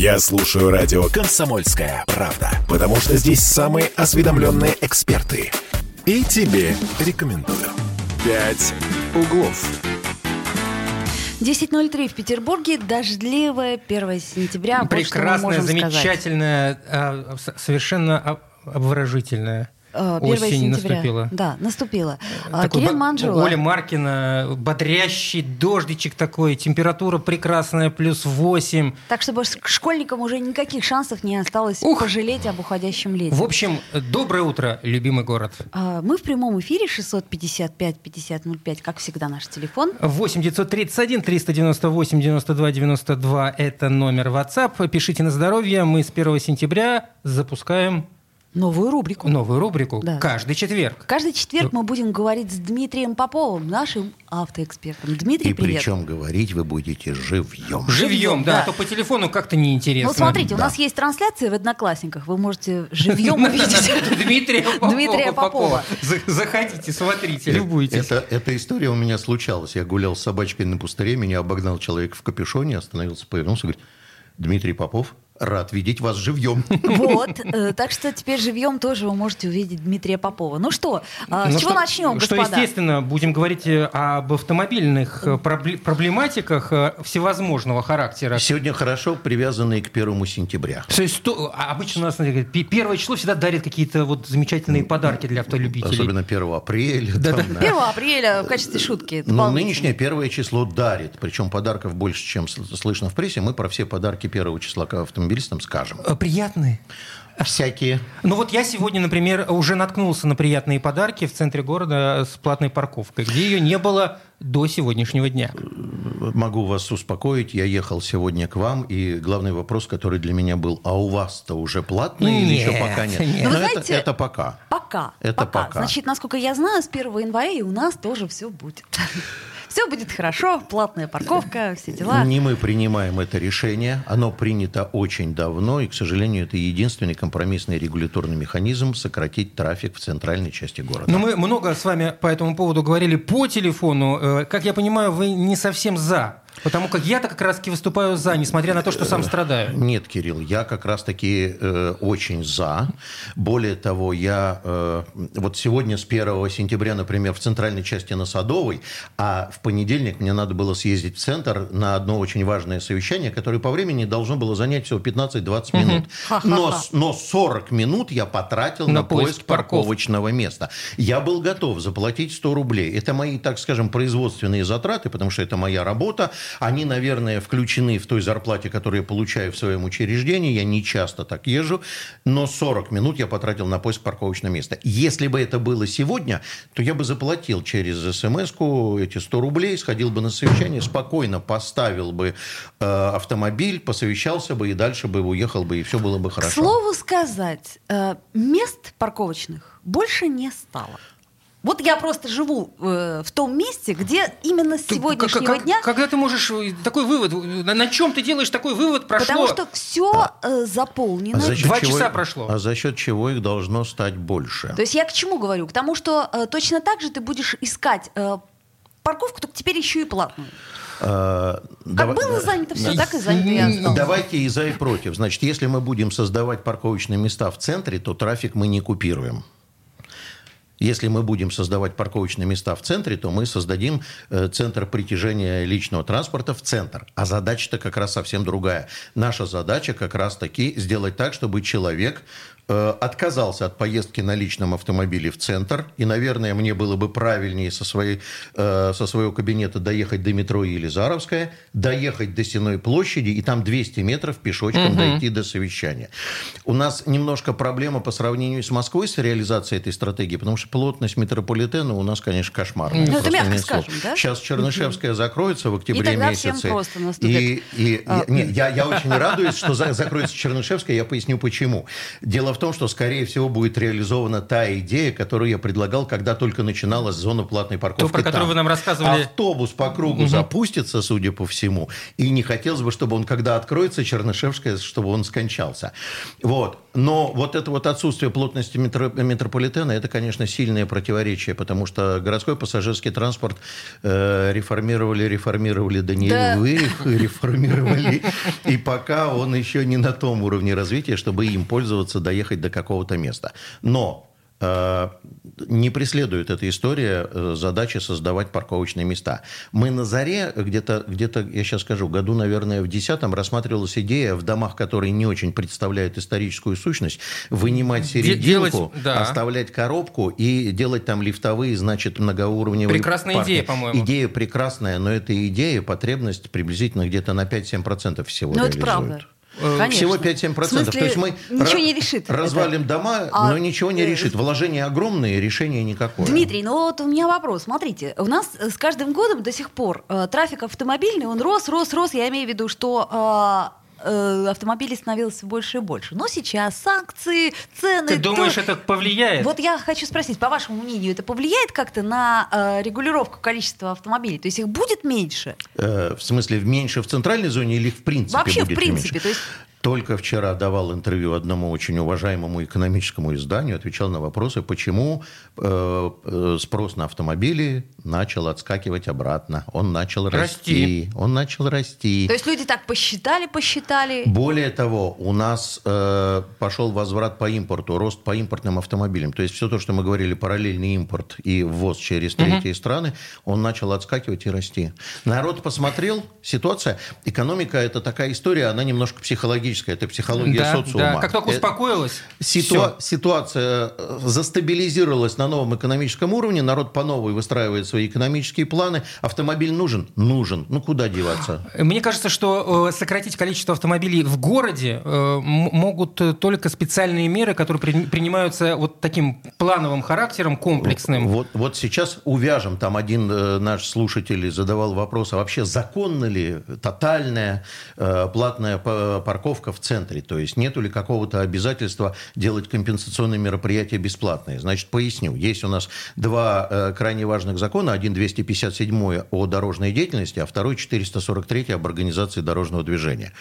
Я слушаю радио «Комсомольская правда», потому что здесь самые осведомленные эксперты. И тебе рекомендую. «Пять углов». 10.03 в Петербурге, дождливое 1 сентября. Вот Прекрасная, можем сказать. замечательная, а, совершенно об- обворожительная. 1 Осень сентября. наступила. Да, наступила. А, Такой Кирилл Манжула. Оля Маркина, бодрящий дождичек такой, температура прекрасная, плюс 8. Так, чтобы школьникам уже никаких шансов не осталось Ух. пожалеть об уходящем лете. В общем, доброе утро, любимый город. А, Мы в прямом эфире 655-5005, как всегда, наш телефон. 8 931 398 92 92 это номер WhatsApp. Пишите на здоровье. Мы с 1 сентября запускаем Новую рубрику. новую рубрику Да. каждый четверг. Каждый четверг мы будем говорить с Дмитрием Поповым, нашим автоэкспертом. Дмитрий, И привет. причем говорить вы будете живьем. Живьем, да, да. а то по телефону как-то неинтересно. Ну, смотрите, у Да. нас есть трансляция в Одноклассниках. Вы можете живьем увидеть. Дмитрия Попова. Заходите, смотрите, любуйтесь. Это, эта история у меня случалась. Я гулял с собачкой на пустыре, меня обогнал человек в капюшоне, остановился, повернулся и говорит, Дмитрий Попов, рад видеть вас живьем. Вот. э, Так что теперь живьем тоже вы можете увидеть Дмитрия Попова. Ну что, а, Ну с чего что- начнем, Что, господа? естественно, будем говорить э, об автомобильных э, пробле- проблематиках всевозможного характера. Сегодня хорошо привязанные к первому сентября. То есть то- а обычно у нас первое число всегда дарит какие-то вот замечательные подарки для автолюбителей. Особенно 1 апреля. там, да. 1 апреля в качестве шутки. Но дополнительно. нынешнее первое число дарит. Причем подарков больше, чем слышно в прессе. Мы про все подарки первого числа к автомобилистам скажем. Э, Приятные. Всякие. Ну вот я сегодня, например, уже наткнулся на приятные подарки в центре города с платной парковкой, где ее не было до сегодняшнего дня. Могу вас успокоить. Я ехал сегодня к вам, и главный вопрос, который для меня был, а у вас-то уже платные или еще Нет, пока нет? нет. Ну, вы Но это- знаете- это пока. Пока. Это пока. Значит, насколько я знаю, с 1 января и у нас тоже все будет. Все будет хорошо, платная парковка, все дела. Не мы принимаем это решение, оно принято очень давно, и, к сожалению, это единственный компромиссный регуляторный механизм сократить трафик в центральной части города. Но мы много с вами по этому поводу говорили по телефону. Э, Как я понимаю, вы не совсем за. Потому как я-то как раз-таки выступаю за, несмотря на то, что сам страдаю. Нет, Кирилл, я как раз-таки э, очень за. Более того, я э, вот сегодня с 1 сентября, например, в центральной части на Садовой, а в понедельник мне надо было съездить в центр на одно очень важное совещание, которое по времени должно было занять всего 15-20 минут. Но, но 40 минут я потратил На на, поиск парковочного места. Я был готов заплатить 100 рублей. Это мои, так скажем, производственные затраты, потому что это моя работа. Они, наверное, включены в той зарплате, которую я получаю в своем учреждении. Я не часто так езжу, но 40 минут я потратил на поиск парковочного места. Если бы это было сегодня, то я бы заплатил через смс эти 100 рублей, сходил бы на совещание, спокойно поставил бы э, автомобиль, посовещался бы и дальше бы уехал бы, и все было бы К хорошо. слову сказать, э, мест парковочных больше не стало. Вот я просто живу э, в том месте, где именно с Ты- сегодняшнего как- как- дня, Когда ты можешь э, такой вывод, э, на, на чем ты делаешь такой вывод, прошло потому что все заполнено. А за счет Два чего- часа прошло. А за счет чего их должно стать больше? То есть я к чему говорю? К тому, что э, точно так же ты будешь искать э, парковку, только теперь еще и платную. Э, Как дава- было занято все, так и занято и осталось. Давайте и за, и против. Значит, если мы будем создавать парковочные места в центре, то трафик мы не купируем. Если мы будем создавать парковочные места в центре, то мы создадим э, центр притяжения личного транспорта в центр. А задача-то как раз совсем другая. Наша задача как раз-таки сделать так, чтобы человек отказался от поездки на личном автомобиле в центр. И, наверное, мне было бы правильнее со, своей, э, со своего кабинета доехать до метро Елизаровская, доехать до Сенной площади и там 200 метров пешочком дойти до совещания. У нас немножко проблема по сравнению с Москвой с реализацией этой стратегии, потому что плотность метрополитена у нас, конечно, кошмарная. Ну, это мягко скажем, да? Сейчас Чернышевская закроется в октябре тогда месяце. всем просто наступит. И, и- А, я, не, я, я очень радуюсь, что за- закроется Чернышевская, я поясню почему. Дело в том, что, скорее всего, будет реализована та идея, которую я предлагал, когда только начиналась зона платной парковки. про которую вы нам рассказывали. Автобус по кругу запустится, судя по всему, и не хотелось бы, чтобы он, когда откроется Чернышевская, чтобы он скончался. Вот. Но вот это вот отсутствие плотности метро, метрополитена, это, конечно, сильное противоречие, потому что городской пассажирский транспорт э, реформировали, реформировали, да не Да. вы их реформировали, и пока он еще не на том уровне развития, чтобы им пользоваться, доехать до какого-то места. Но не преследует эта история э, задачи создавать парковочные места. Мы на заре, где-то, где-то я сейчас скажу, году, наверное, в 10 рассматривалась идея в домах, которые не очень представляют историческую сущность, вынимать серединку, делать, да. оставлять коробку и делать там лифтовые, значит, многоуровневые Прекрасная парки. идея, по-моему. Идея прекрасная, но эта идея, потребность приблизительно где-то на 5-7% всего Ну, это реализует. правда. Э, Конечно. Всего 5-7%. В смысле, То есть мы ничего не решит. Развалим это. дома, А, но ничего не э, решит. Вложения огромные, решения никакое. Дмитрий, ну вот у меня вопрос. Смотрите, у нас э, с каждым годом до сих пор э, трафик автомобильный, он рос, рос, рос. Я имею в виду, что э, э, автомобилей становилось все больше и больше. Но сейчас санкции, цены... Ты думаешь, то- это повлияет? Вот я хочу спросить, по вашему мнению, это повлияет как-то на э, регулировку количества автомобилей? То есть их будет меньше? Э, в смысле, меньше в центральной зоне или в принципе Вообще, в принципе, меньше? то есть- Только вчера давал интервью одному очень уважаемому экономическому изданию, отвечал на вопросы, почему э, э, спрос на автомобили начал отскакивать обратно. Он начал расти. Расти. Он начал расти. То есть люди так посчитали, посчитали... Более того, у нас э, пошел возврат по импорту, рост по импортным автомобилям. То есть все то, что мы говорили, параллельный импорт и ввоз через третьи страны, он начал отскакивать и расти. Народ посмотрел, ситуация, экономика это такая история, она немножко психологическая, это психология да, социума. да. Как только Э, успокоилась, Ситуа-. Ситуация э, застабилизировалась на новом экономическом уровне, народ по новой выстраивает свои экономические планы. Автомобиль нужен? Нужен. Ну куда деваться? Мне кажется, что э, сократить количество автомобилей в городе могут только специальные меры, которые при- принимаются вот таким плановым характером, комплексным. Вот, вот сейчас увяжем. Там один наш слушатель задавал вопрос, а вообще законна ли тотальная платная па- парковка в центре? То есть нету ли какого-то обязательства делать компенсационные мероприятия бесплатные? Значит, поясню. Есть у нас два э, крайне важных закона. Один 257 о дорожной деятельности, а второй 443 об организации дорожного движения.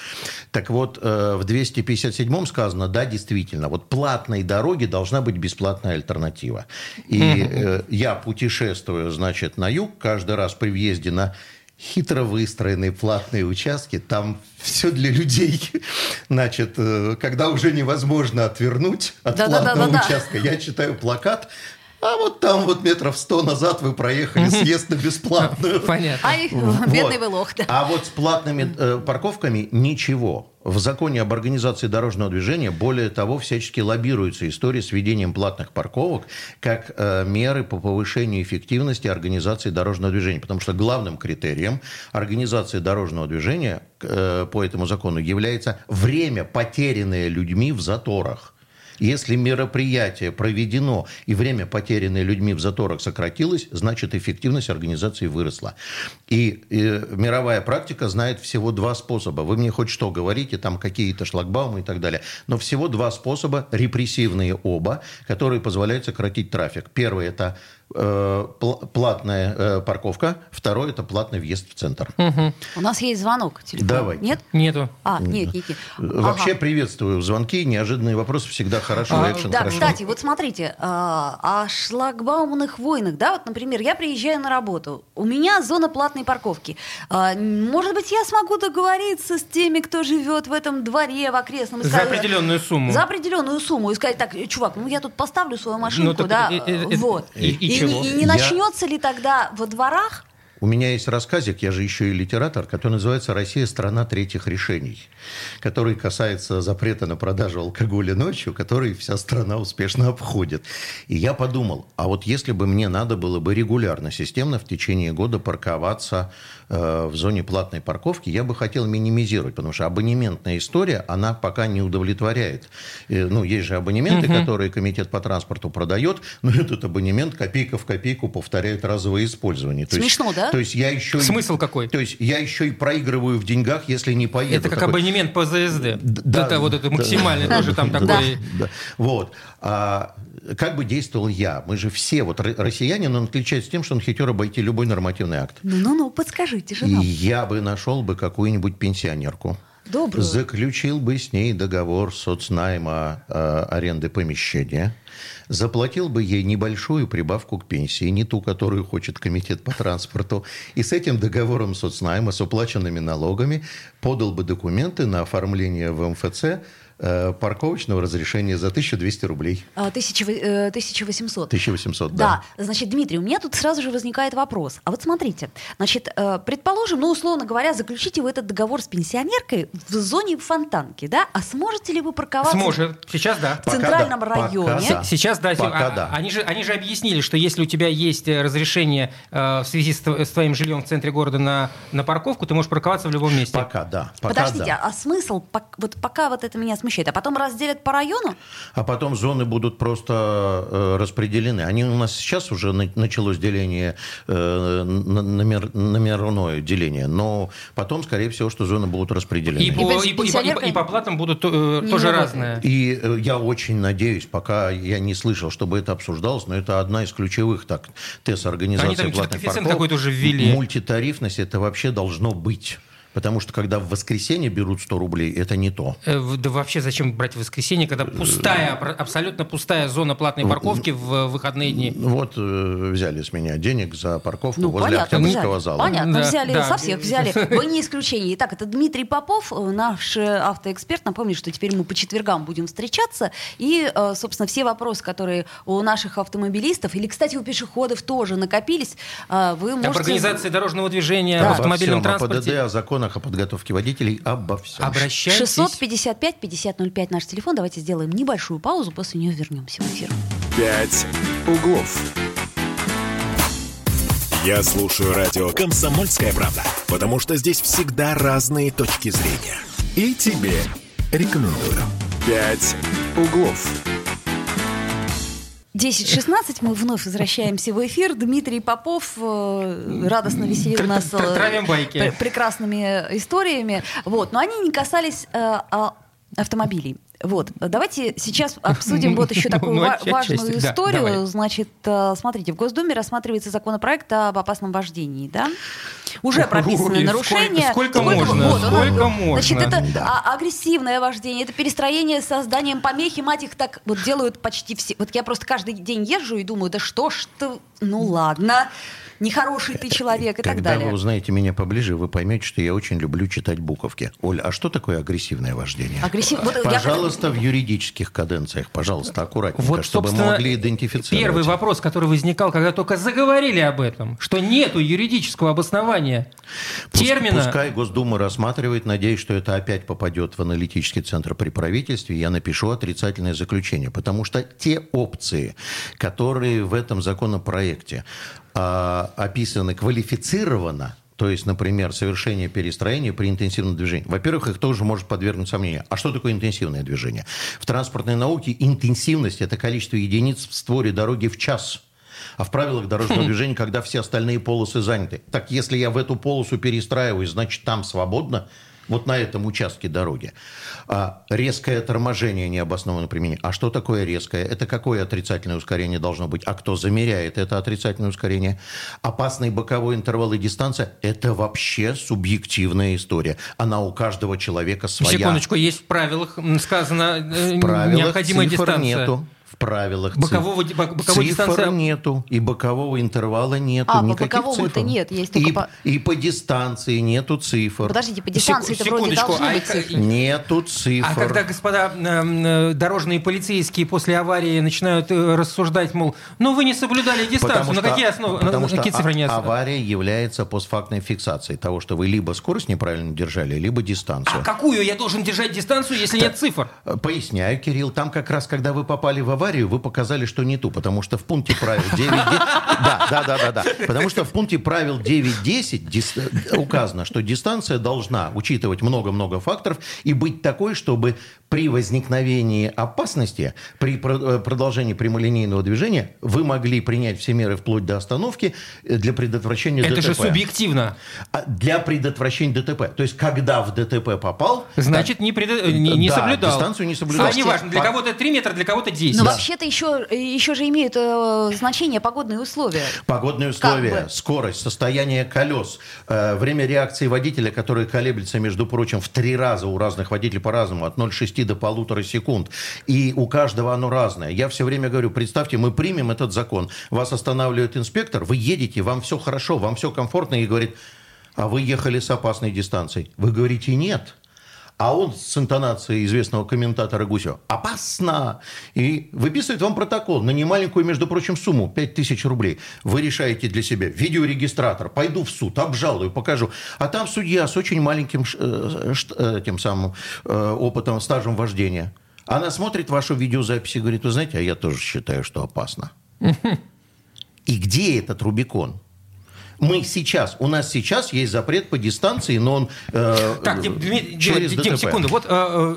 Так вот, э, в 257 сказано, да, действительно, вот платной дороге должна быть бесплатная альтернатива. И э, я путешествую, значит, на юг каждый раз при въезде на хитро выстроенные платные участки, там все для людей. Значит, э, когда уже невозможно отвернуть от Да-да-да-да-да. платного участка, я читаю плакат, а вот там вот метров сто назад вы проехали съезд на бесплатную. Понятно. Ай, Вот. бедный да. А вот с платными э, парковками ничего. В законе об организации дорожного движения, более того, всячески лоббируется история с введением платных парковок как э, меры по повышению эффективности организации дорожного движения. Потому что главным критерием организации дорожного движения э, по этому закону является время, потерянное людьми в заторах. Если мероприятие проведено и время, потерянное людьми в заторах, сократилось, значит эффективность организации выросла. И э, мировая практика знает всего два способа. Вы мне хоть что говорите, там какие-то шлагбаумы и так далее. Но всего два способа, репрессивные оба, которые позволяют сократить трафик. Первый – это платная э, парковка. Второй – это платный въезд в центр. У нас есть звонок. Телефон. Давай. Нет? Нету. А, нет, нет, нет. Вообще Ага. приветствую звонки, неожиданные вопросы всегда хорошо, А, экшен Да, хорошо. кстати, вот смотрите, а, о шлагбаумных войнах, да, вот, например, я приезжаю на работу, у меня зона платной парковки. А, Может быть, я смогу договориться с теми, кто живет в этом дворе, в окрестном. и За сказать- определенную сумму. За определенную сумму. И сказать, так, чувак, ну я тут поставлю свою машинку, так да, э, э, э, вот. и- и не- чего? и не Я- начнется ли тогда во дворах У меня есть рассказик, я же еще и литератор, который называется «Россия – страна третьих решений», который касается запрета на продажу алкоголя ночью, который вся страна успешно обходит. И я подумал, а вот если бы мне надо было бы регулярно, системно в течение года парковаться в зоне платной парковки, я бы хотел минимизировать, потому что абонементная история, она пока не удовлетворяет. Э, ну, есть же абонементы, которые комитет по транспорту продает, но этот абонемент копейка в копейку повторяет разовое использование. То есть- Смешно, да? То есть я еще... и- Смысл какой? То есть я еще и проигрываю в деньгах, если не поеду. Это как Такой- абонемент по ЗСД. Да, это вот это да. максимальный тоже там Да, такой. да. Вот. А как бы действовал я? Мы же все, вот ро- россиянин, он отличается тем, что он хитер обойти любой нормативный акт. Ну-ну-ну, подскажите И нам. я бы нашел бы какую-нибудь пенсионерку. Добрую. заключил бы с ней договор соцнайма э, аренды помещения, заплатил бы ей небольшую прибавку к пенсии, не ту, которую хочет комитет по транспорту, и с этим договором соцнайма, с уплаченными налогами, подал бы документы на оформление в МФЦ э, парковочного разрешения за 1200 рублей. А, тысяча вы- э, 1800. 1800, да. Да, значит, Дмитрий, у меня тут сразу же возникает вопрос. А вот смотрите, значит, э, предположим, ну, условно говоря, заключите вы этот договор с пенсионеркой в зоне фонтанки, да? А сможете ли вы парковаться? Сможет. Сейчас да. В центральном Пока да, районе. пока да. Сейчас да, Пока а- да. Они же, они же объяснили, что если у тебя есть э, разрешение э, в связи с, с твоим жильем в центре города на, на парковку, ты можешь парковаться в любом месте. Пока да. Пока Подождите, да. а смысл, вот пока вот это меня смущает, а потом разделят по району? А потом зоны будут просто э, распределены. Они у нас сейчас уже на- началось деление, э, номер, номерное деление, но потом, скорее всего, что зоны будут распределены. И, и, по, и по- пенсионерка и по платам будут э, тоже разные. И э, я очень надеюсь, пока я не слышал, чтобы это обсуждалось, но это одна из ключевых так, тез организации Они там платных парков. какой-то уже ввели. Мультитарифность это вообще должно быть. Потому что когда в воскресенье берут 100 рублей, это не то. Э, Да вообще зачем брать в воскресенье, когда пустая, абр- абсолютно пустая зона платной парковки в э, выходные дни? Вот э, взяли с меня денег за парковку Ну, возле понятно, Октябрьского взяли. зала. Понятно, Да, взяли, да. со всех взяли. Вы не исключение. Итак, это Дмитрий Попов, э, наш э, автоэксперт. Напомню, что теперь мы по четвергам будем встречаться. И, э, собственно, все вопросы, которые у наших автомобилистов, или, кстати, у пешеходов тоже накопились, э, вы Об можете... организации дорожного движения Да. в автомобильном всем, о транспорте. ПДД, о законах о подготовке водителей, обо всем. Обращайтесь. 655-5005 наш телефон. Давайте сделаем небольшую паузу, после нее вернемся в эфир. «Пять углов». Я слушаю радио «Комсомольская правда», потому что здесь всегда разные точки зрения. И тебе рекомендую. «Пять углов». 10.16, мы вновь возвращаемся в эфир. Дмитрий Попов э, радостно веселил нас э, пр- прекрасными историями. Вот. Но они не касались э, а, автомобилей. Вот. Давайте сейчас обсудим вот еще Ну, такую ну, ва- важную да, историю. давай. Значит, смотрите, в Госдуме рассматривается законопроект об опасном вождении, да? Уже прописаны сколько- нарушения. сколько можно, вот, сколько он- можно. Значит, это Да. а- агрессивное вождение, это перестроение с созданием помехи, мать их так вот делают почти все. Вот я просто каждый день езжу и думаю, да что ж ты, ну ладно, нехороший ты человек и так Когда далее. вы узнаете меня поближе, вы поймете, что я очень люблю читать буковки. Оля, а что такое агрессивное вождение? Агрессив- вот я- Пожалуйста, в юридических каденциях, пожалуйста, аккуратненько, Вот, чтобы могли идентифицировать. Первый вопрос, который возникал, когда только заговорили об этом, что нету юридического обоснования Пус- термина. Пускай Госдума рассматривает, надеюсь, что это опять попадет в аналитический центр при правительстве, я напишу отрицательное заключение, потому что те опции, которые в этом законопроекте описаны квалифицированно, то есть, например, совершение перестроения при интенсивном движении. Во-первых, их тоже может подвергнуть сомнению. А что такое интенсивное движение? В транспортной науке интенсивность – это количество единиц в створе дороги в час. А в правилах дорожного движения, когда все остальные полосы заняты. Так если я в эту полосу перестраиваюсь, значит, там свободно, вот на этом участке дороги. А, резкое торможение необоснованно применение. А что такое резкое? Это какое отрицательное ускорение должно быть? А кто замеряет это отрицательное ускорение? Опасный боковой интервал и дистанция – это вообще субъективная история. Она у каждого человека своя. Секундочку, есть в правилах сказано э, В правилах необходимая дистанция. нету. В правилах цифр. Бокового ди- бок- боковой цифр дистанция- нету, и бокового интервала нету. А, по никаких боковому-то цифр. нет, есть и, по- и по дистанции нету цифр. Подождите, по Секу- дистанции-то вроде секундочку, должны а быть это- цифры. Нету цифр. А когда, господа э, дорожные полицейские после аварии начинают э, рассуждать, мол, ну вы не соблюдали дистанцию, на какие основы, потому на что какие цифры а- не авария является постфактной фиксацией того, что вы либо скорость неправильно держали, либо дистанцию. А какую я должен держать дистанцию, если нет цифр? Поясняю, Кирилл, там как раз, когда вы попали в аварию, вы показали, что не ту, потому что в пункте правил 9... Да, да, да, да, да. Потому что в пункте правил 9.10 дис- указано, что дистанция должна учитывать много-много факторов и быть такой, чтобы при возникновении опасности, при э, продолжении прямолинейного движения, вы могли принять все меры вплоть до остановки э, для предотвращения Это ДТП. же субъективно. А Для предотвращения ДТП. То есть, когда в ДТП попал... Значит, не, преда- не, не Да, соблюдал. дистанцию не соблюдал. А неважно, для кого-то 3 метра, для кого-то 10. Ну, Да. Вообще-то еще, еще же имеют э, значение погодные условия. Погодные условия, как бы. скорость, состояние колес, э, время реакции водителя, которое колеблется, между прочим, в три раза у разных водителей по-разному, от 0,6 до полутора секунд. И у каждого оно разное. Я все время говорю, представьте, мы примем этот закон, вас останавливает инспектор, вы едете, вам все хорошо, вам все комфортно, и говорит, а вы ехали с опасной дистанцией. Вы говорите, нет. А он с интонацией известного комментатора Гусева «Опасно!» И выписывает вам протокол на немаленькую, между прочим, сумму – 5000 рублей. Вы решаете для себя видеорегистратор, пойду в суд, обжалую, покажу. А там судья с очень маленьким э, э, тем самым э, опытом, стажем вождения. Она смотрит вашу видеозапись и говорит, вы знаете, а я тоже считаю, что опасно. И где этот Рубикон? Мы сейчас, у нас сейчас есть запрет по дистанции, но он э, так, Дим, через Дим, ДТП. секунду. Вот э,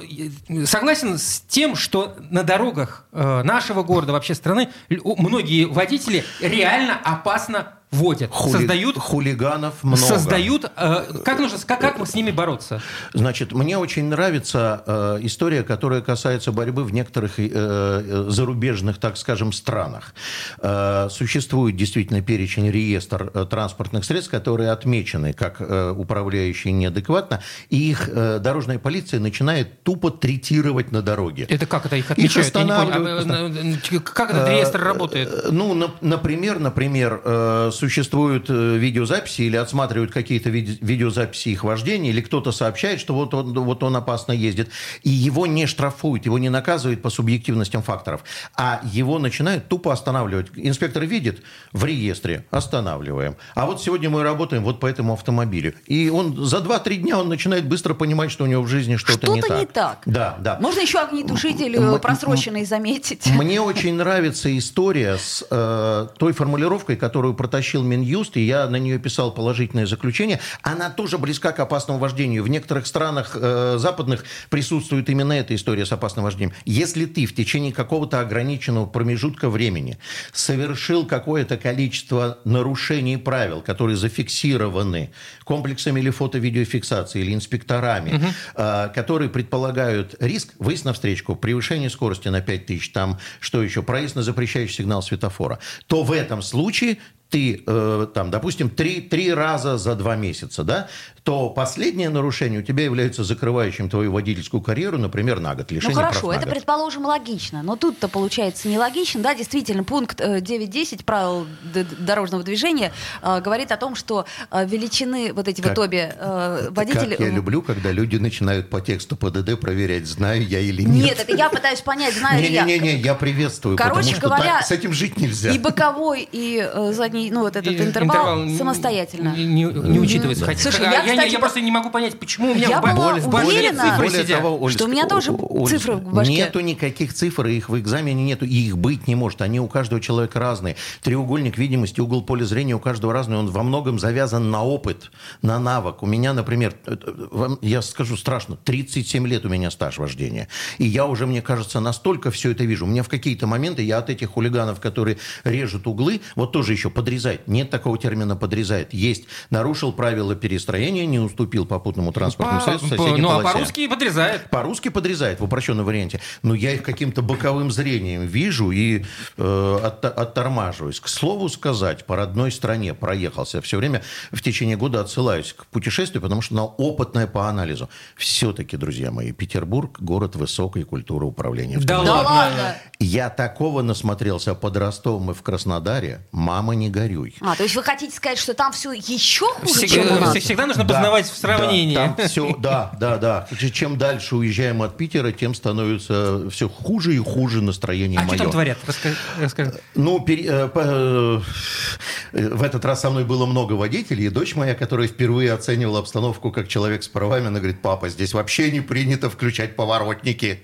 э, согласен с тем, что на дорогах э, нашего города, вообще страны, многие водители реально опасно водят, Хули... создают хулиганов много. Создают. Э, как нужно, как, как с ними бороться? Значит, мне очень нравится э, история, которая касается борьбы в некоторых э, э зарубежных, так скажем, странах. Э, существует действительно перечень реестр э, транспортных средств, которые отмечены как э, управляющие неадекватно, и их э, дорожная полиция начинает тупо третировать на дороге. Это как это их отмечают? Их останавливают. Я не понял. А, как этот реестр э, работает? Ну, на, например, например, э, существуют э, видеозаписи или отсматривают какие-то видеозаписи их вождения, или кто-то сообщает, что вот он, вот он опасно ездит, и его не штрафуют, его не наказывают по субъективностям факторов, а его начинают тупо останавливать. Инспектор видит в реестре, останавливаем. А вот сегодня мы работаем вот по этому автомобилю. И он за 2-3 дня он начинает быстро понимать, что у него в жизни что-то, что не, так. не так. Да, да. Можно еще огнетушитель М- просроченный заметить. Мне очень нравится история с э, той формулировкой, которую протащил сообщил Минюст, и я на нее писал положительное заключение, она тоже близка к опасному вождению. В некоторых странах э, западных присутствует именно эта история с опасным вождением. Если ты в течение какого-то ограниченного промежутка времени совершил какое-то количество нарушений правил, которые зафиксированы комплексами или фото-видеофиксации, или инспекторами, угу. э, которые предполагают риск, выезд на встречку, превышение скорости на 5000, там, что еще, проезд на запрещающий сигнал светофора, то в этом случае ты, э, там, допустим, три, три раза за два месяца, да, то последнее нарушение у тебя является закрывающим твою водительскую карьеру, например, на год. Лишение ну хорошо, прав это, предположим, логично. Но тут-то получается нелогично. Да, действительно, пункт 9.10 э, правил дорожного движения э, говорит о том, что э, величины вот эти как, вот обе э, водители... Как я люблю, когда люди начинают по тексту ПДД проверять, знаю я или нет. Нет, это я пытаюсь понять, знаю ли я. Не-не-не, я приветствую, Короче потому говоря, что с этим жить нельзя. И боковой, и задний, ну вот этот интервал, интервал самостоятельно. Не, не, не учитывается. Слушай, я, я, кстати, я просто не могу понять, почему у меня я в, была более, в уверена, цифры сидят. Того, Оль, что у меня тоже Оль, цифры в башке. Нету никаких цифр, их в экзамене нету, и их быть не может. Они у каждого человека разные. Треугольник видимости, угол поля зрения у каждого разный. Он во многом завязан на опыт, на навык. У меня, например, э, э, я скажу страшно, 37 лет у меня стаж вождения. И я уже, мне кажется, настолько все это вижу. У меня в какие-то моменты я от этих хулиганов, которые режут углы, вот тоже еще подрезать. Нет такого термина подрезает. Есть. Нарушил правила перестроения, не уступил попутному транспортному по, средству по, Ну, полосе. а по-русски подрезает. По-русски подрезает в упрощенном варианте. Но я их каким-то боковым зрением вижу и э, от, оттормаживаюсь. К слову сказать, по родной стране проехался. Все время в течение года отсылаюсь к путешествию, потому что она опытная по анализу. Все-таки, друзья мои, Петербург – город высокой культуры управления. Да ладно? Я такого насмотрелся под Ростовом и в Краснодаре. Мама, не горюй. А, то есть вы хотите сказать, что там все еще хуже, всегда, чем у нас? Всегда нужно да, познавать в сравнении. Да, там все, да, да, да. Чем дальше уезжаем от Питера, тем становится все хуже и хуже настроение а мое. что там творят? Расскажи. расскажи. Ну, пере, э, э, в этот раз со мной было много водителей, и дочь моя, которая впервые оценивала обстановку как человек с правами, она говорит, папа, здесь вообще не принято включать поворотники.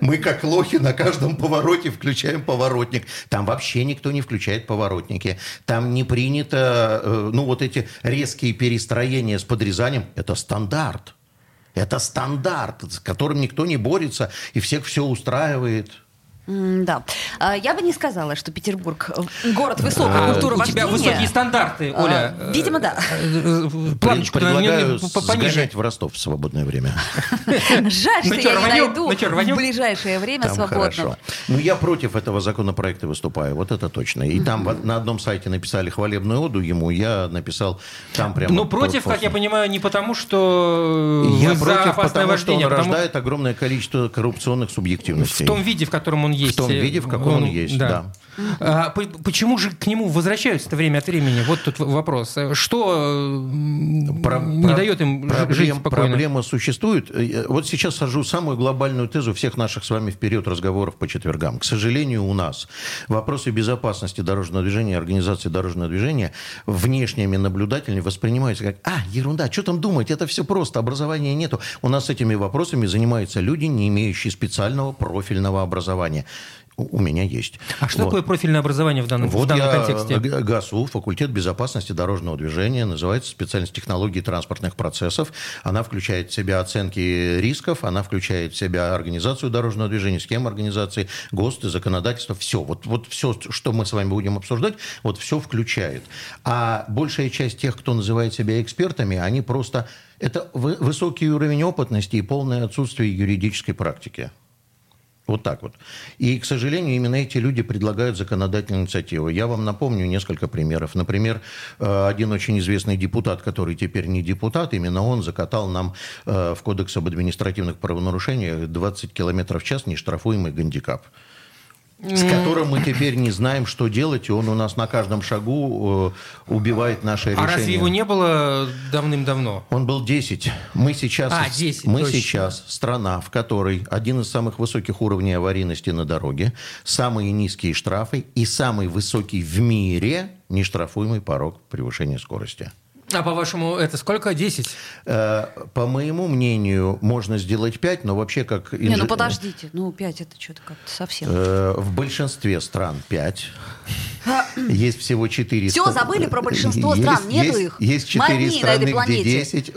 Мы, как лохи, на каждом повороте включаем поворотник. Там вообще никто не включает поворотники. Там не принято, э, ну, вот эти резкие перестроения с подрезанием. Это стандарт. Это стандарт, с которым никто не борется, и всех все устраивает. Да. А, я бы не сказала, что Петербург э, город высокой а, культуры У тебя высокие стандарты, а, Оля. Видимо, да. Э, Планочку предлагаю сгонять в Ростов в свободное время. Жаль, что я не найду в ближайшее время свободного. Ну, я против этого законопроекта выступаю, вот это точно. И там на одном сайте написали хвалебную оду ему, я написал там прямо... Ну, против, как я понимаю, не потому, что я против, потому что он рождает огромное количество коррупционных субъективностей. В том виде, в котором он есть. В том виде, в каком он, он есть, да. да. А, почему же к нему возвращаются время от времени? Вот тут вопрос. Что Про, не про, дает им проблем, жить спокойно? Проблема существует. Э, вот сейчас сажу самую глобальную тезу всех наших с вами вперед разговоров по четвергам. К сожалению, у нас вопросы безопасности дорожного движения, организации дорожного движения внешними наблюдателями воспринимаются как «А, ерунда, что там думать, это все просто, образования нету». У нас этими вопросами занимаются люди, не имеющие специального профильного образования у меня есть. А что вот. такое профильное образование в данном, вот в данном я контексте? ГАСУ, факультет безопасности дорожного движения, называется специальность технологии транспортных процессов. Она включает в себя оценки рисков, она включает в себя организацию дорожного движения, схему организации, ГОСТы, законодательство, все. Вот, вот все, что мы с вами будем обсуждать, вот все включает. А большая часть тех, кто называет себя экспертами, они просто... Это высокий уровень опытности и полное отсутствие юридической практики. Вот так вот. И, к сожалению, именно эти люди предлагают законодательную инициативу. Я вам напомню несколько примеров. Например, э, один очень известный депутат, который теперь не депутат, именно он закатал нам э, в Кодекс об административных правонарушениях 20 км в час нештрафуемый гандикап с которым мы теперь не знаем, что делать, и он у нас на каждом шагу э, убивает наше решение. А разве его не было давным-давно? Он был 10. Мы сейчас, а, 10, мы сейчас страна, в которой один из самых высоких уровней аварийности на дороге, самые низкие штрафы и самый высокий в мире нештрафуемый порог превышения скорости. А по-вашему, это сколько? 10? Э, по моему мнению, можно сделать 5, но вообще как... Инж... Не, ну подождите, ну 5 это что-то как-то совсем. Э, в большинстве стран 5. Есть всего 4 Все, забыли про большинство есть, стран, нету есть, их. Есть 4 страны, где 10.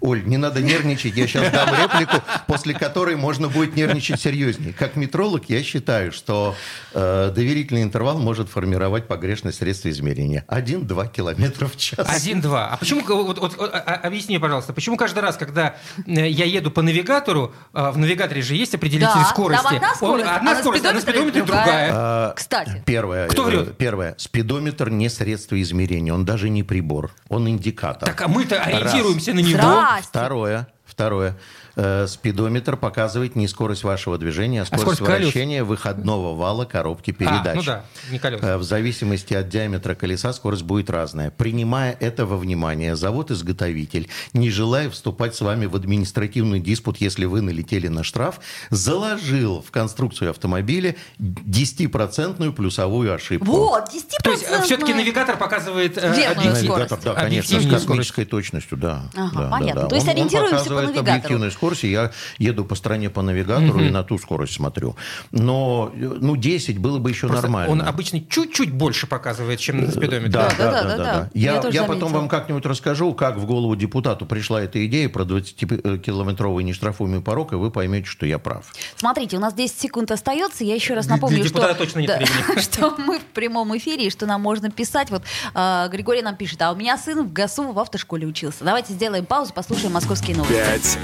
Оль, не надо нервничать, я сейчас дам реплику, после которой можно будет нервничать серьезнее. Как метролог я считаю, что э, доверительный интервал может формировать погрешность средства измерения. 1-2 километра в час. 1-2. А почему, вот, вот, вот, а, а, объясни, пожалуйста, почему каждый раз, когда э, я еду по навигатору, э, в навигаторе же есть определитель да, скорости. Там одна скорость, Он, одна а скорость, а на спидометре другая. другая. А, Кстати. Первое. Кто врет? Первое. Спидометр не средство измерения, он даже не прибор, он индикатор. Так, а мы-то ориентируемся Раз. на него. Здрасте. Второе. Второе. Э, спидометр показывает не скорость вашего движения, а скорость, а скорость вращения колес? выходного вала коробки передач. А, ну да, не колес. Э, в зависимости от диаметра колеса скорость будет разная. Принимая это во внимание, завод-изготовитель, не желая вступать с вами в административный диспут, если вы налетели на штраф, заложил в конструкцию автомобиля 10% плюсовую ошибку. Вот, 10%. То есть э, все-таки навигатор показывает Верную Навигатор, да, конечно, с космической точностью, да. Ага, да, понятно. Да, да. То есть он, ориентируемся он по навигатору скорости, я еду по стране по навигатору и на ту скорость смотрю. Но, ну, 10 было бы еще Просто нормально. Он обычно чуть-чуть больше показывает, чем на спидометре. Да, да, да. да, да, да. Я, я, я потом вам как-нибудь расскажу, как в голову депутату пришла эта идея про 20-километровый нештрафуемый порог, и вы поймете, что я прав. Смотрите, у нас 10 секунд остается. Я еще раз напомню, что, точно нет да, что мы в прямом эфире, и что нам можно писать. Вот э, Григорий нам пишет, а у меня сын в ГАСУ в автошколе учился. Давайте сделаем паузу, послушаем московские новости. Пять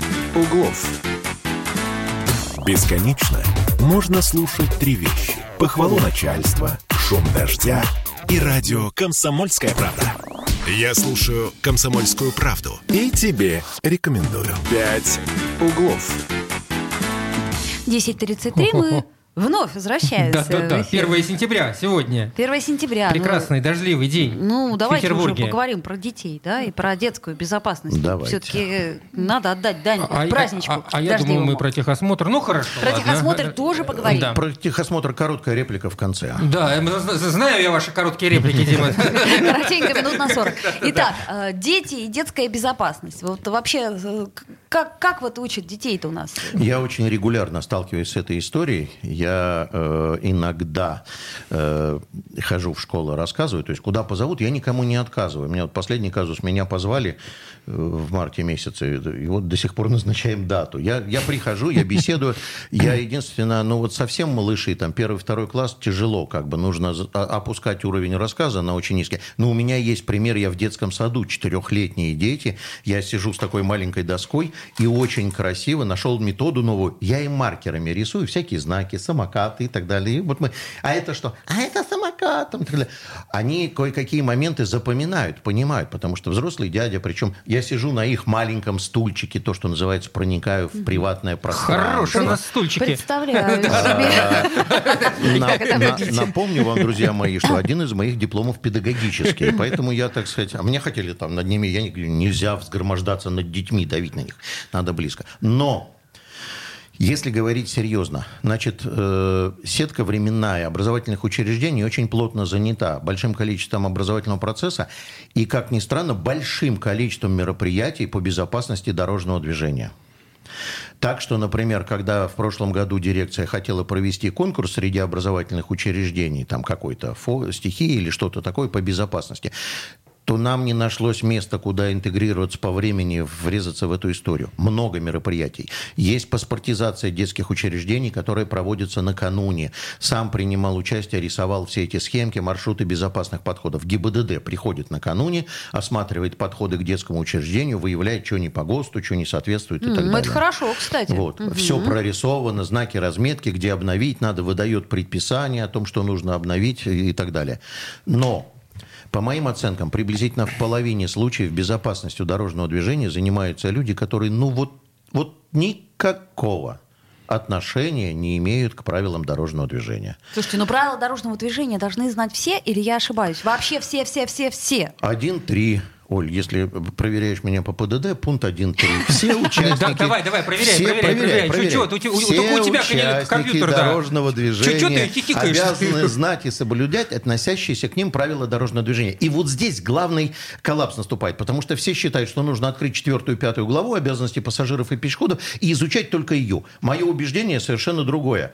углов. Бесконечно можно слушать три вещи. Похвалу начальства, шум дождя и радио «Комсомольская правда». Я слушаю «Комсомольскую правду» и тебе рекомендую. «Пять углов». 10.33 мы Вновь возвращается. Да-да-да, 1 сентября сегодня. 1 сентября. Ну, Прекрасный ну, дождливый день. Ну, давайте уже поговорим про детей, да, и про детскую безопасность. Давайте. Все-таки надо отдать дань а, праздничку. А, а, а я думаю, мы про техосмотр. Ну, хорошо. Про ладно. техосмотр тоже поговорим. Да. Про техосмотр короткая реплика в конце. Да, знаю я ваши короткие реплики, Дима. Коротенько, минут на 40. Итак, э, дети и детская безопасность. Вот вообще, э, как, как вот учат детей-то у нас? Я очень регулярно сталкиваюсь с этой историей. Я э, иногда э, хожу в школу, рассказываю, то есть куда позовут, я никому не отказываю. Меня вот последний казус, меня позвали э, в марте месяце, и вот до сих пор назначаем дату. Я, я прихожу, я беседую, я единственное, ну вот совсем малыши, там первый, второй класс, тяжело, как бы нужно а, опускать уровень рассказа на очень низкий. Но у меня есть пример, я в детском саду, четырехлетние дети, я сижу с такой маленькой доской и очень красиво нашел методу новую, я им маркерами рисую всякие знаки, самокаты и так далее. И вот мы, а это что? А это самокат. Там, Они кое-какие моменты запоминают, понимают, потому что взрослый дядя, причем я сижу на их маленьком стульчике, то, что называется, проникаю в приватное пространство. Хорошо на стульчике. Представляю себе. Напомню вам, друзья мои, что один из моих дипломов педагогический, поэтому я, так сказать, а мне хотели там над ними, я не говорю, нельзя взгромождаться над детьми, давить на них, надо близко. Но если говорить серьезно, значит, э, сетка временная образовательных учреждений очень плотно занята большим количеством образовательного процесса и, как ни странно, большим количеством мероприятий по безопасности дорожного движения. Так что, например, когда в прошлом году дирекция хотела провести конкурс среди образовательных учреждений, там какой-то стихии или что-то такое по безопасности, то нам не нашлось места, куда интегрироваться по времени, врезаться в эту историю. Много мероприятий. Есть паспортизация детских учреждений, которые проводятся накануне. Сам принимал участие, рисовал все эти схемки, маршруты безопасных подходов. ГИБДД приходит накануне, осматривает подходы к детскому учреждению, выявляет, что не по ГОСТу, что не соответствует и так далее. Это хорошо, кстати. Вот. Угу. Все прорисовано, знаки разметки, где обновить надо, выдает предписание о том, что нужно обновить и так далее. Но по моим оценкам, приблизительно в половине случаев безопасностью дорожного движения занимаются люди, которые, ну вот, вот никакого отношения не имеют к правилам дорожного движения. Слушайте, но правила дорожного движения должны знать все, или я ошибаюсь? Вообще все, все, все, все. Один-три Оль, если проверяешь меня по ПДД, пункт 1.3. Все участники... Давай, давай, проверяй, проверяй, проверяй. Чуть-чуть, у тебя компьютер, дорожного движения обязаны знать и соблюдать относящиеся к ним правила дорожного движения. И вот здесь главный коллапс наступает, потому что все считают, что нужно открыть четвертую пятую главу обязанностей пассажиров и пешеходов и изучать только ее. Мое убеждение совершенно другое.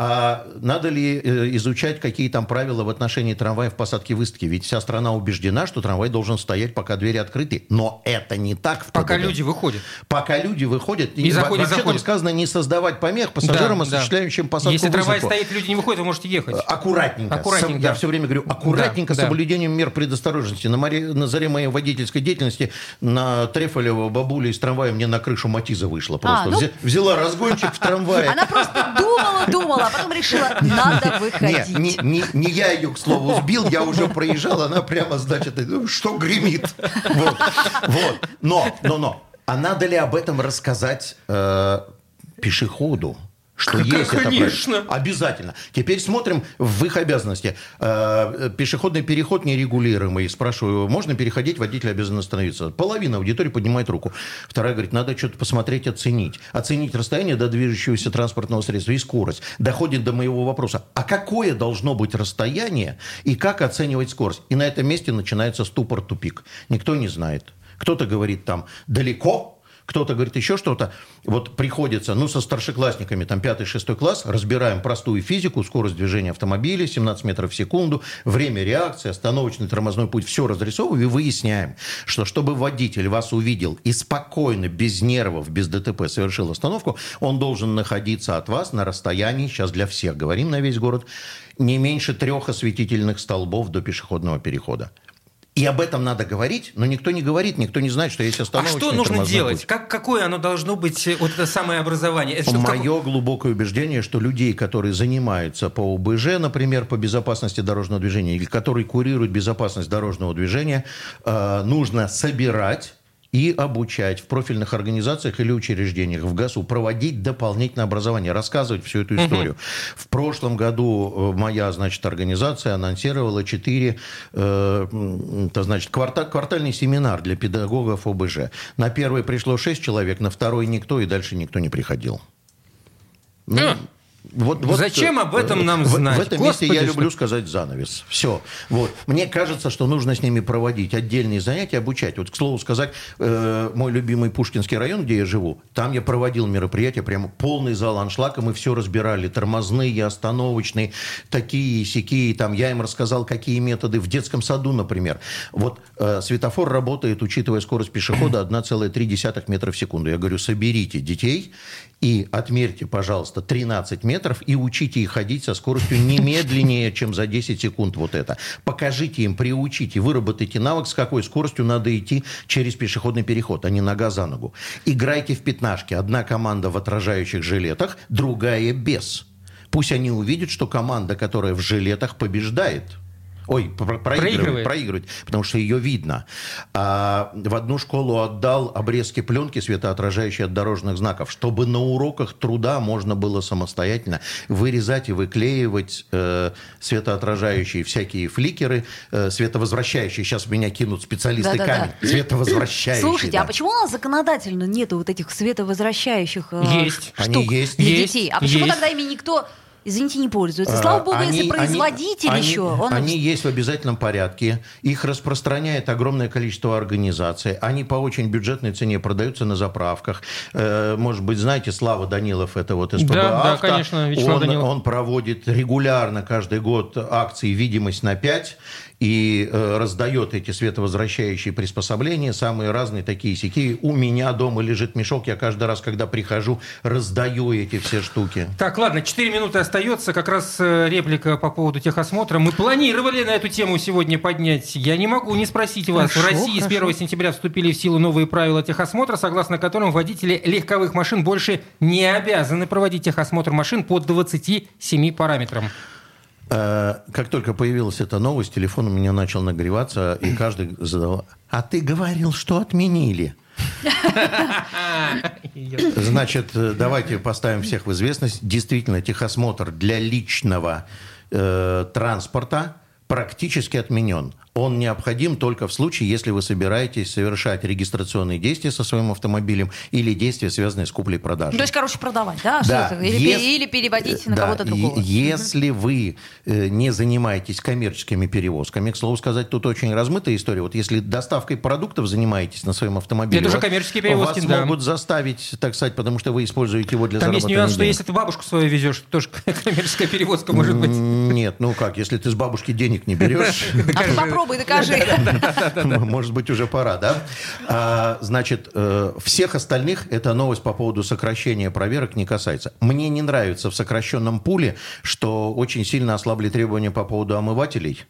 А надо ли э, изучать, какие там правила в отношении трамвая в посадке выставки? Ведь вся страна убеждена, что трамвай должен стоять, пока двери открыты. Но это не так в Пока люди выходят. Пока люди выходят. И заходят, Вообще заходят. там сказано не создавать помех пассажирам, да, осуществляющим да. посадку Если трамвай стоит, люди не выходят, вы можете ехать. Э, аккуратненько. Аккуратненько. Я все время говорю, аккуратненько, да, с соблюдением мер предосторожности. На, море, на заре моей водительской деятельности на Трефолево бабуля из трамвая мне на крышу Матиза вышла. Просто а, ну... взяла разгончик в трамвае. Она просто думала, думала, а потом решила, надо выходить. Не, не, не, не я ее, к слову, сбил, я уже проезжал, она прямо, значит, ну, что гремит. Вот, вот. Но, но, но. А надо ли об этом рассказать э, пешеходу? Что есть Конечно. это Обязательно. Теперь смотрим в их обязанности. Э, пешеходный переход нерегулируемый. Спрашиваю, можно переходить, водитель обязан остановиться. Половина аудитории поднимает руку. Вторая говорит, надо что-то посмотреть, оценить. Оценить расстояние до движущегося транспортного средства и скорость. Доходит до моего вопроса. А какое должно быть расстояние и как оценивать скорость? И на этом месте начинается ступор-тупик. Никто не знает. Кто-то говорит там далеко, кто-то говорит еще что-то. Вот приходится, ну, со старшеклассниками, там, 5-6 класс, разбираем простую физику, скорость движения автомобиля, 17 метров в секунду, время реакции, остановочный тормозной путь, все разрисовываем и выясняем, что чтобы водитель вас увидел и спокойно, без нервов, без ДТП совершил остановку, он должен находиться от вас на расстоянии, сейчас для всех говорим на весь город, не меньше трех осветительных столбов до пешеходного перехода. И об этом надо говорить, но никто не говорит, никто не знает, что есть остановочный А что нужно делать? Как, какое оно должно быть, э, вот это самое образование? Это Мое как... глубокое убеждение, что людей, которые занимаются по ОБЖ, например, по безопасности дорожного движения, или которые курируют безопасность дорожного движения, э, нужно собирать и обучать в профильных организациях или учреждениях в ГАСУ, проводить дополнительное образование, рассказывать всю эту историю. Угу. В прошлом году э, моя, значит, организация анонсировала четыре, э, это значит, кварта, квартальный семинар для педагогов ОБЖ. На первый пришло шесть человек, на второй никто, и дальше никто не приходил. Ну, Вот, вот, Зачем об этом нам знать? В, в этом Господи, месте я люблю сказать занавес. Все. Вот. Мне кажется, что нужно с ними проводить отдельные занятия, обучать. Вот, к слову сказать, э, мой любимый Пушкинский район, где я живу, там я проводил мероприятия, прямо полный зал аншлага, мы все разбирали, тормозные, остановочные, такие, сякие. Там я им рассказал, какие методы в детском саду, например. Вот э, светофор работает, учитывая скорость пешехода, 1,3 метра в секунду. Я говорю, соберите детей и отмерьте, пожалуйста, 13 метров и учите их ходить со скоростью не медленнее, чем за 10 секунд вот это. Покажите им, приучите, выработайте навык, с какой скоростью надо идти через пешеходный переход, а не нога за ногу. Играйте в пятнашки. Одна команда в отражающих жилетах, другая без. Пусть они увидят, что команда, которая в жилетах, побеждает. Ой, проигрывает, проигрывает. проигрывает, потому что ее видно. А, в одну школу отдал обрезки пленки, светоотражающие от дорожных знаков, чтобы на уроках труда можно было самостоятельно вырезать и выклеивать э, светоотражающие всякие фликеры, э, световозвращающие. Сейчас в меня кинут специалисты да, камень. Да, да. Световозвращающие. Слушайте, а да. а почему у нас законодательно нету вот этих световозвращающих э, есть. штук Они есть. для есть. детей? А почему есть. тогда ими никто извините, не пользуются. Слава богу, они, если производитель они, еще... Он... Они есть в обязательном порядке. Их распространяет огромное количество организаций. Они по очень бюджетной цене продаются на заправках. Э, может быть, знаете, Слава Данилов, это вот СПБ да, Авто. Да, конечно, Вячеслав он, Данилов. он проводит регулярно каждый год акции «Видимость на 5» и э, раздает эти световозвращающие приспособления, самые разные такие сякие. У меня дома лежит мешок, я каждый раз, когда прихожу, раздаю эти все штуки. Так, ладно, 4 минуты остается, как раз э, реплика по поводу техосмотра. Мы планировали на эту тему сегодня поднять. Я не могу не спросить вас. Хорошо, в России хорошо. с 1 сентября вступили в силу новые правила техосмотра, согласно которым водители легковых машин больше не обязаны проводить техосмотр машин по 27 параметрам. Э, как только появилась эта новость, телефон у меня начал нагреваться, и каждый задавал, а ты говорил, что отменили? Значит, давайте поставим всех в известность. Действительно, техосмотр для личного э, транспорта практически отменен он необходим только в случае, если вы собираетесь совершать регистрационные действия со своим автомобилем или действия, связанные с куплей-продажей. То есть, короче, продавать, да? да. Или, Ес... или переводить на да. кого-то другого. Если вы э, не занимаетесь коммерческими перевозками, к слову сказать, тут очень размытая история. Вот если доставкой продуктов занимаетесь на своем автомобиле, Это уже коммерческие перевозки, вас да. могут заставить, так сказать, потому что вы используете его для Там есть нюанс, что если ты бабушку свою везешь, тоже коммерческая перевозка может быть. Нет, ну как, если ты с бабушки денег не берешь... А попробуй, докажи. Может быть, уже пора, да? А, значит, э, всех остальных эта новость по поводу сокращения проверок не касается. Мне не нравится в сокращенном пуле, что очень сильно ослабли требования по поводу омывателей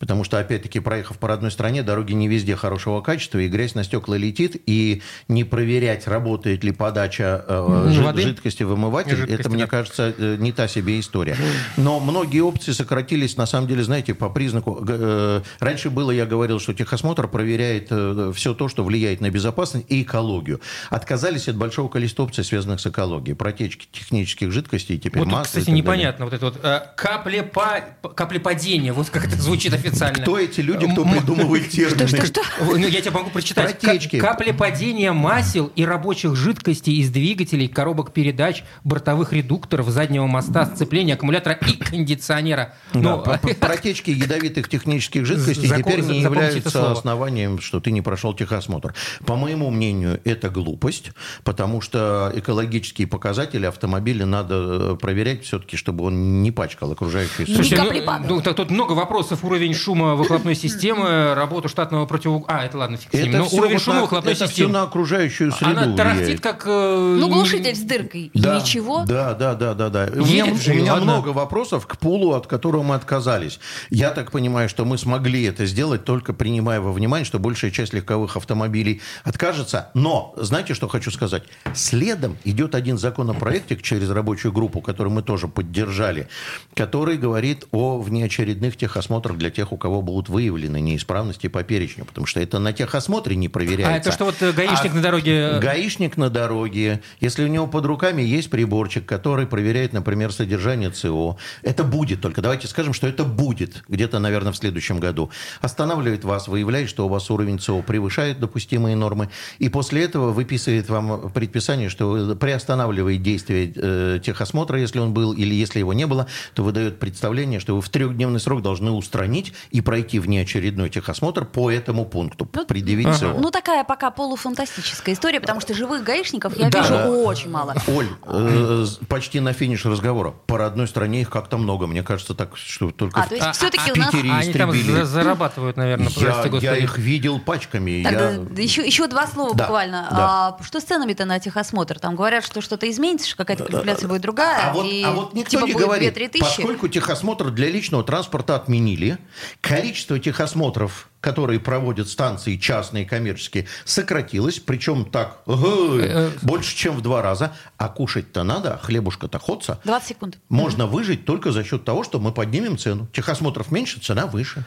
потому что, опять-таки, проехав по родной стране, дороги не везде хорошего качества, и грязь на стекла летит, и не проверять, работает ли подача э, Воды? жидкости в омыватель, жидкости, это, да. мне кажется, э, не та себе история. Но многие опции сократились, на самом деле, знаете, по признаку... Э, раньше было, я говорил, что техосмотр проверяет э, все то, что влияет на безопасность и экологию. Отказались от большого количества опций, связанных с экологией. Протечки технических жидкостей, теперь вот, масла. кстати, непонятно. Вот это вот э, каплепа, каплепадение, вот как это звучит официально официально. Кто эти люди, кто придумывает термины? Что, что, что? Ну, я тебе могу прочитать. Протечки. Каплепадение масел и рабочих жидкостей из двигателей, коробок передач, бортовых редукторов, заднего моста, сцепления, аккумулятора и кондиционера. Но... Ну, протечки ядовитых технических жидкостей Закон, теперь не являются основанием, что ты не прошел техосмотр. По моему мнению, это глупость, потому что экологические показатели автомобиля надо э, проверять все-таки, чтобы он не пачкал окружающую среду. Ну, ну, тут много вопросов. Уровень шума выхлопной системы, работу штатного против... А, это ладно, фиг это Но уровень вот шума на, выхлопной это системы. все на окружающую среду Она тарахтит как... Э, ну, глушитель с дыркой. Да, и ничего. Да, да, да, да. да. У меня, у меня много вопросов к пулу, от которого мы отказались. Я так понимаю, что мы смогли это сделать, только принимая во внимание, что большая часть легковых автомобилей откажется. Но, знаете, что хочу сказать? Следом идет один законопроектик через рабочую группу, который мы тоже поддержали, который говорит о внеочередных техосмотрах для тех тех, у кого будут выявлены неисправности по перечню, потому что это на техосмотре не проверяется. А это что вот э, гаишник а на дороге... Э, гаишник на дороге, если у него под руками есть приборчик, который проверяет, например, содержание ЦО, это будет только, давайте скажем, что это будет где-то, наверное, в следующем году. Останавливает вас, выявляет, что у вас уровень ЦО превышает допустимые нормы, и после этого выписывает вам предписание, что приостанавливает действие э, техосмотра, если он был, или если его не было, то выдает представление, что вы в трехдневный срок должны устранить и пройти внеочередной техосмотр по этому пункту, ну, предъявить ага. Ну, такая пока полуфантастическая история, потому что живых гаишников я да. вижу да. очень мало. Оль, э, почти на финиш разговора. По родной стране их как-то много. Мне кажется, так, что только а, в, то есть а, все-таки а, у нас... Они там зарабатывают, наверное, я, я их видел пачками. Тогда я... еще, еще два слова да, буквально. Да. А, что с ценами-то на техосмотр? Там говорят, что что-то изменится, что какая-то калькуляция будет другая. А вот, и, а вот никто типа не говорит, поскольку техосмотр для личного транспорта отменили, количество техосмотров которые проводят станции частные, коммерческие, сократилось, причем так э, э, больше, чем в два раза. А кушать-то надо, а хлебушка-то ходца. 20 секунд. Можно выжить только за счет того, что мы поднимем цену. Техосмотров меньше, цена выше.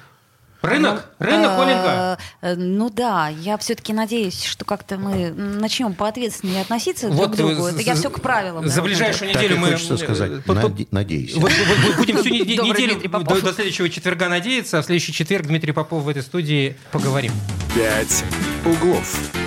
Рынок, ну, рынок, а, Оленька. Э, ну да, я все-таки надеюсь, что как-то мы начнем поответственнее относиться вот друг к другу. Это я все к правилам. За ближайшую неделю мы... хочется сказать, надеюсь. Будем всю неделю до следующего четверга надеяться, а в следующий четверг Дмитрий Попов в этой студии поговорим. Пять углов.